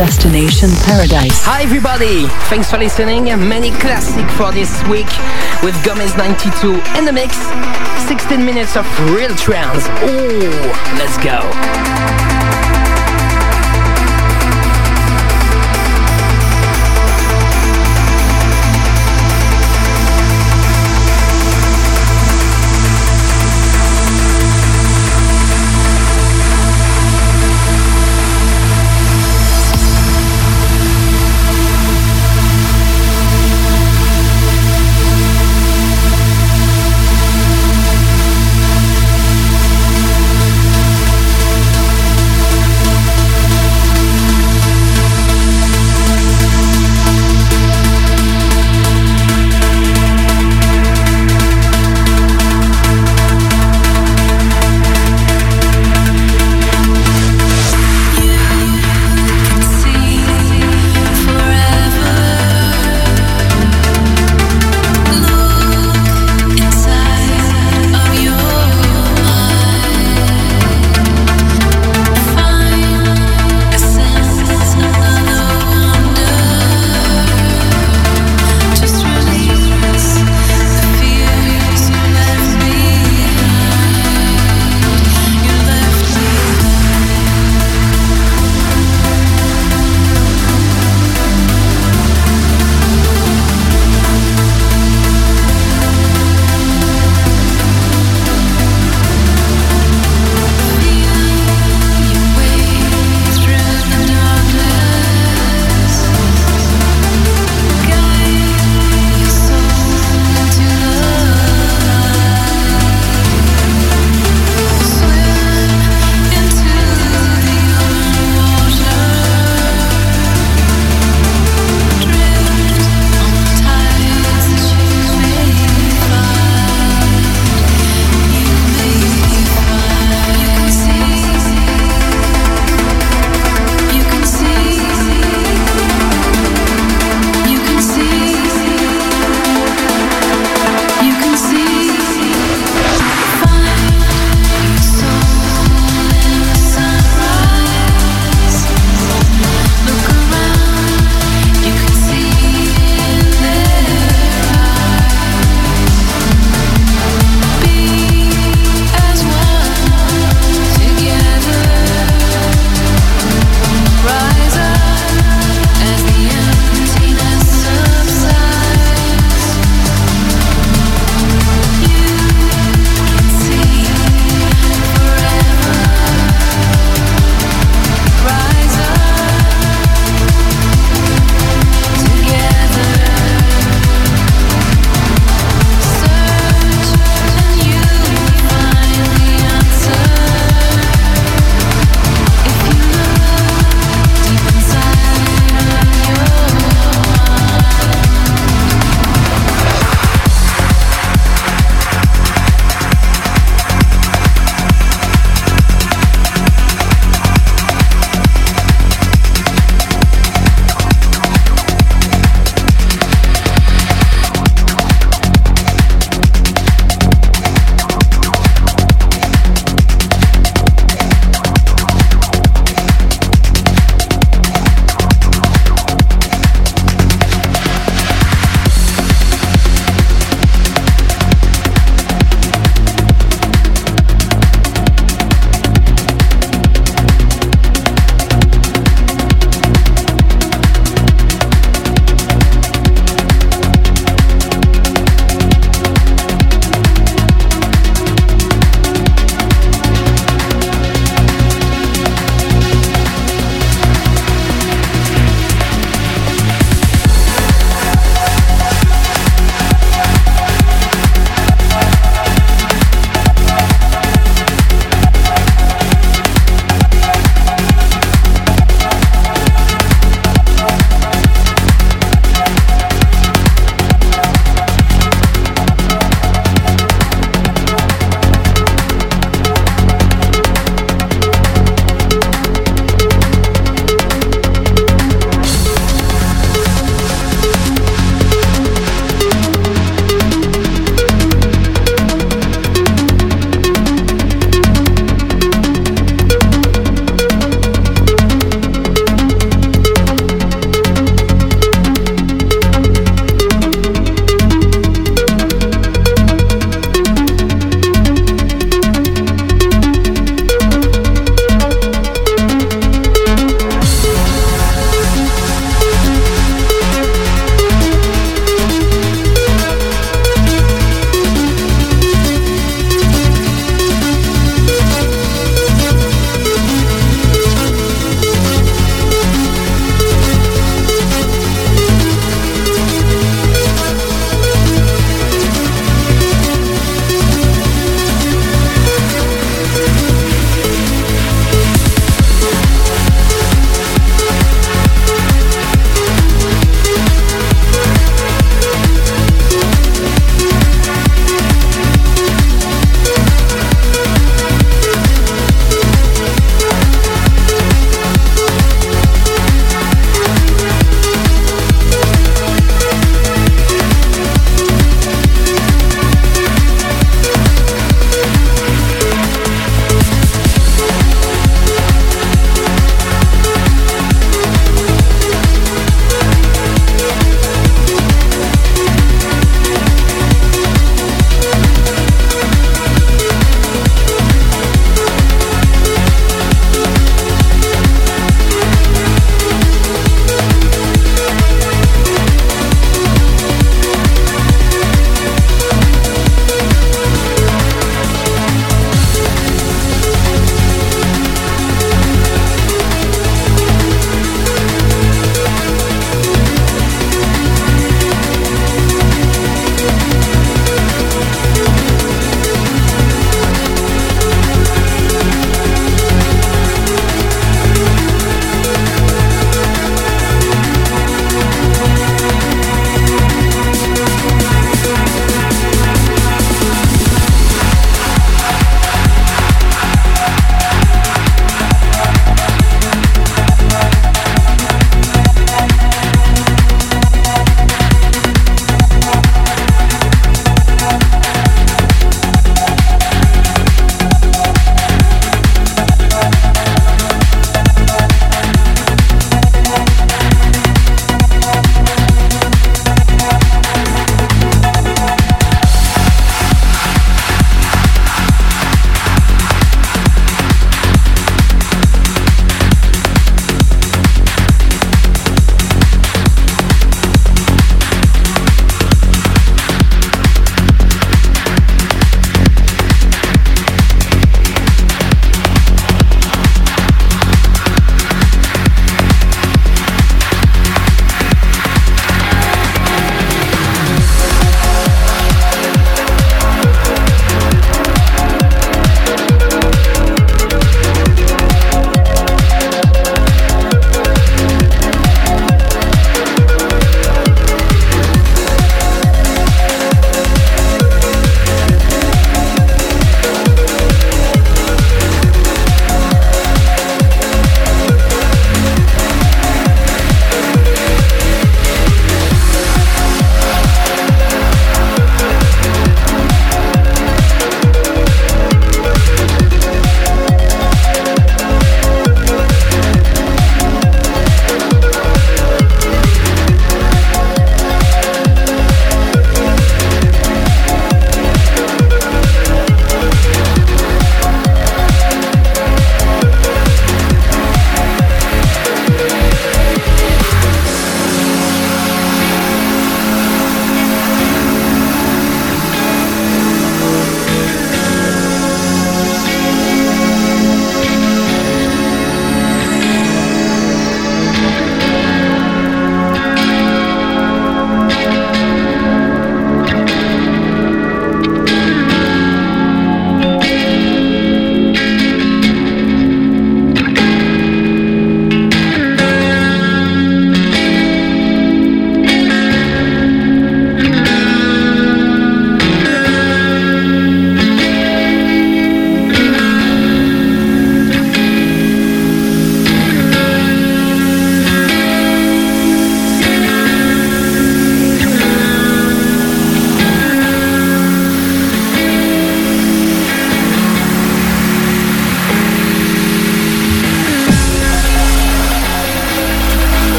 Destination Paradise. Hi everybody! Thanks for listening. Many classic for this week with Gomez 92 in the mix. 16 minutes of real trance. Oh, let's go.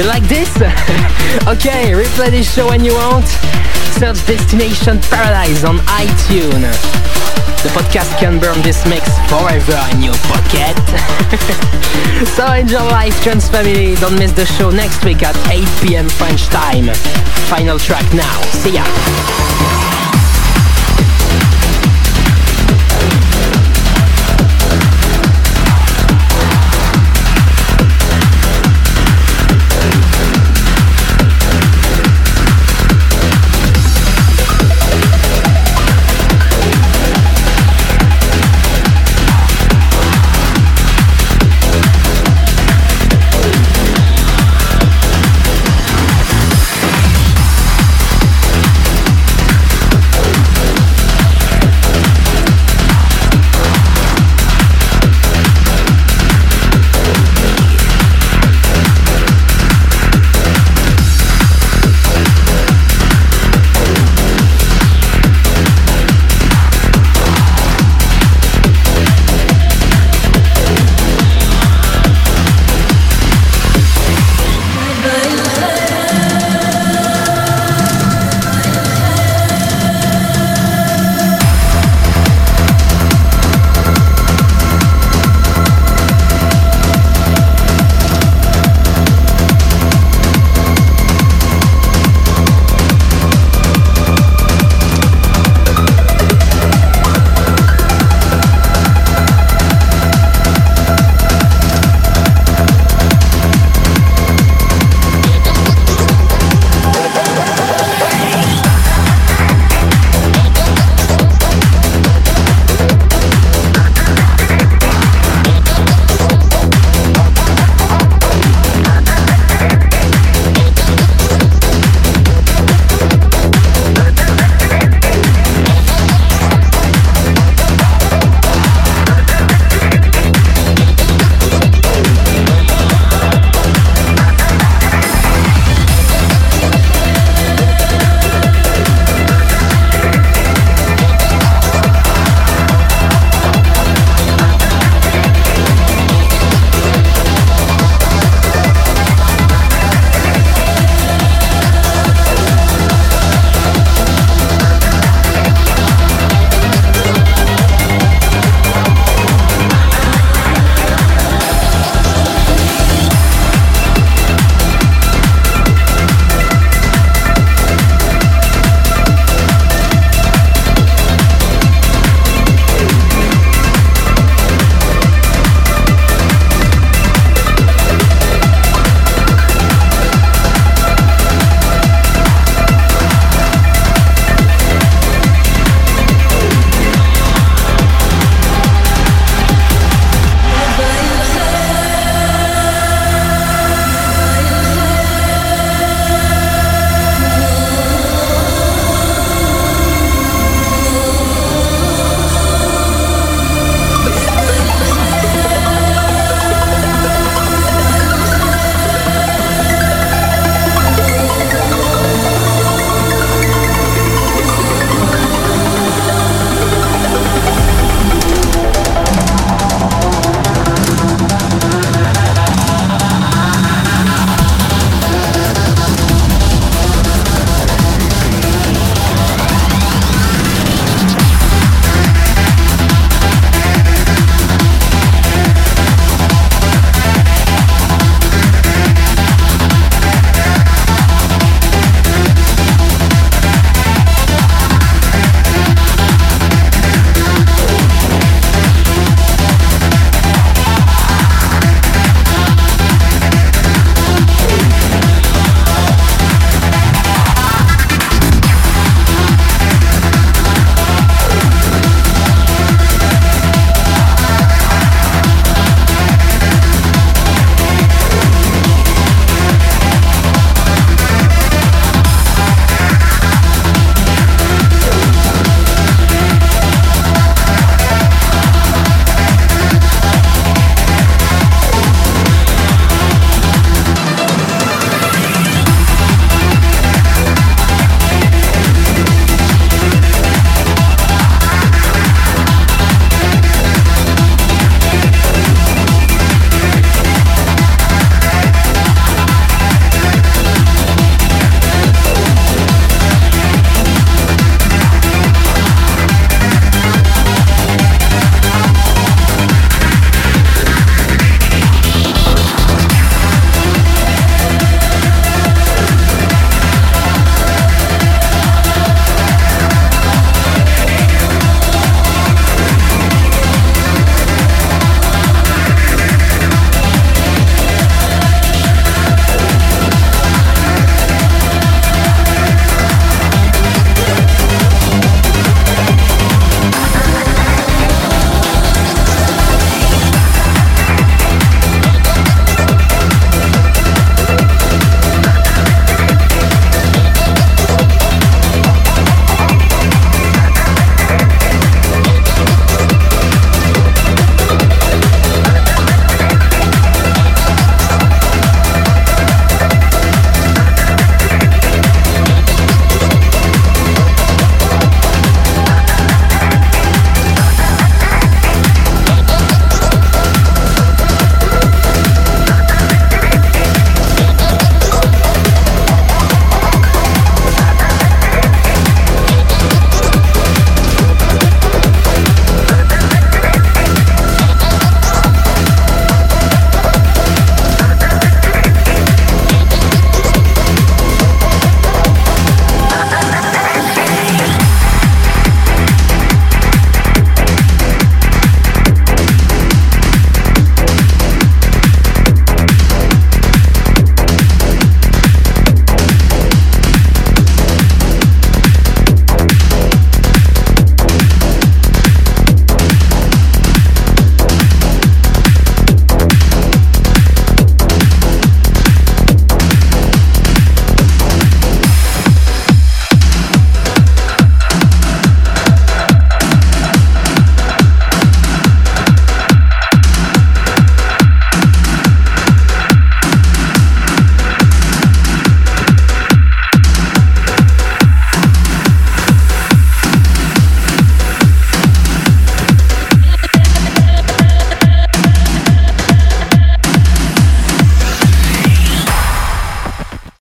You like this? okay, replay this show when you want. Search Destination Paradise on iTunes. The podcast can burn this mix forever in your pocket. so enjoy life, Trance Family. Don't miss the show next week at 8 p.m. French time. Final track now. See ya.